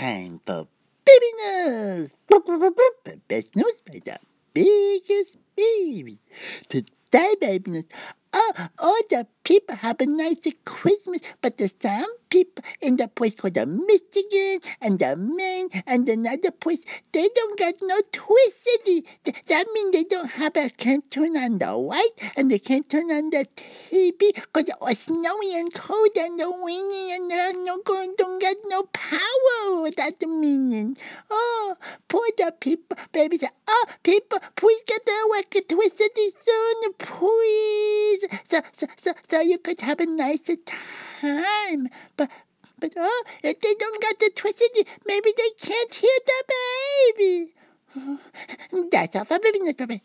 time for baby news. The best news by the biggest baby. Today, baby news. Oh, all the people have a nice Christmas, but there's some people in the place called the Michigan and the Maine and another place, they don't get no electricity. That means they don't have a can't turn on the light and they can't turn on the TV because it was snowy and cold and the windy and they no, don't get no power. The meaning. Oh, poor the people. Baby oh, people, please get the electricity soon, please. So, so, so, so you could have a nicer time. But, but oh, if they don't get the electricity, maybe they can't hear the baby. That's all for business, baby.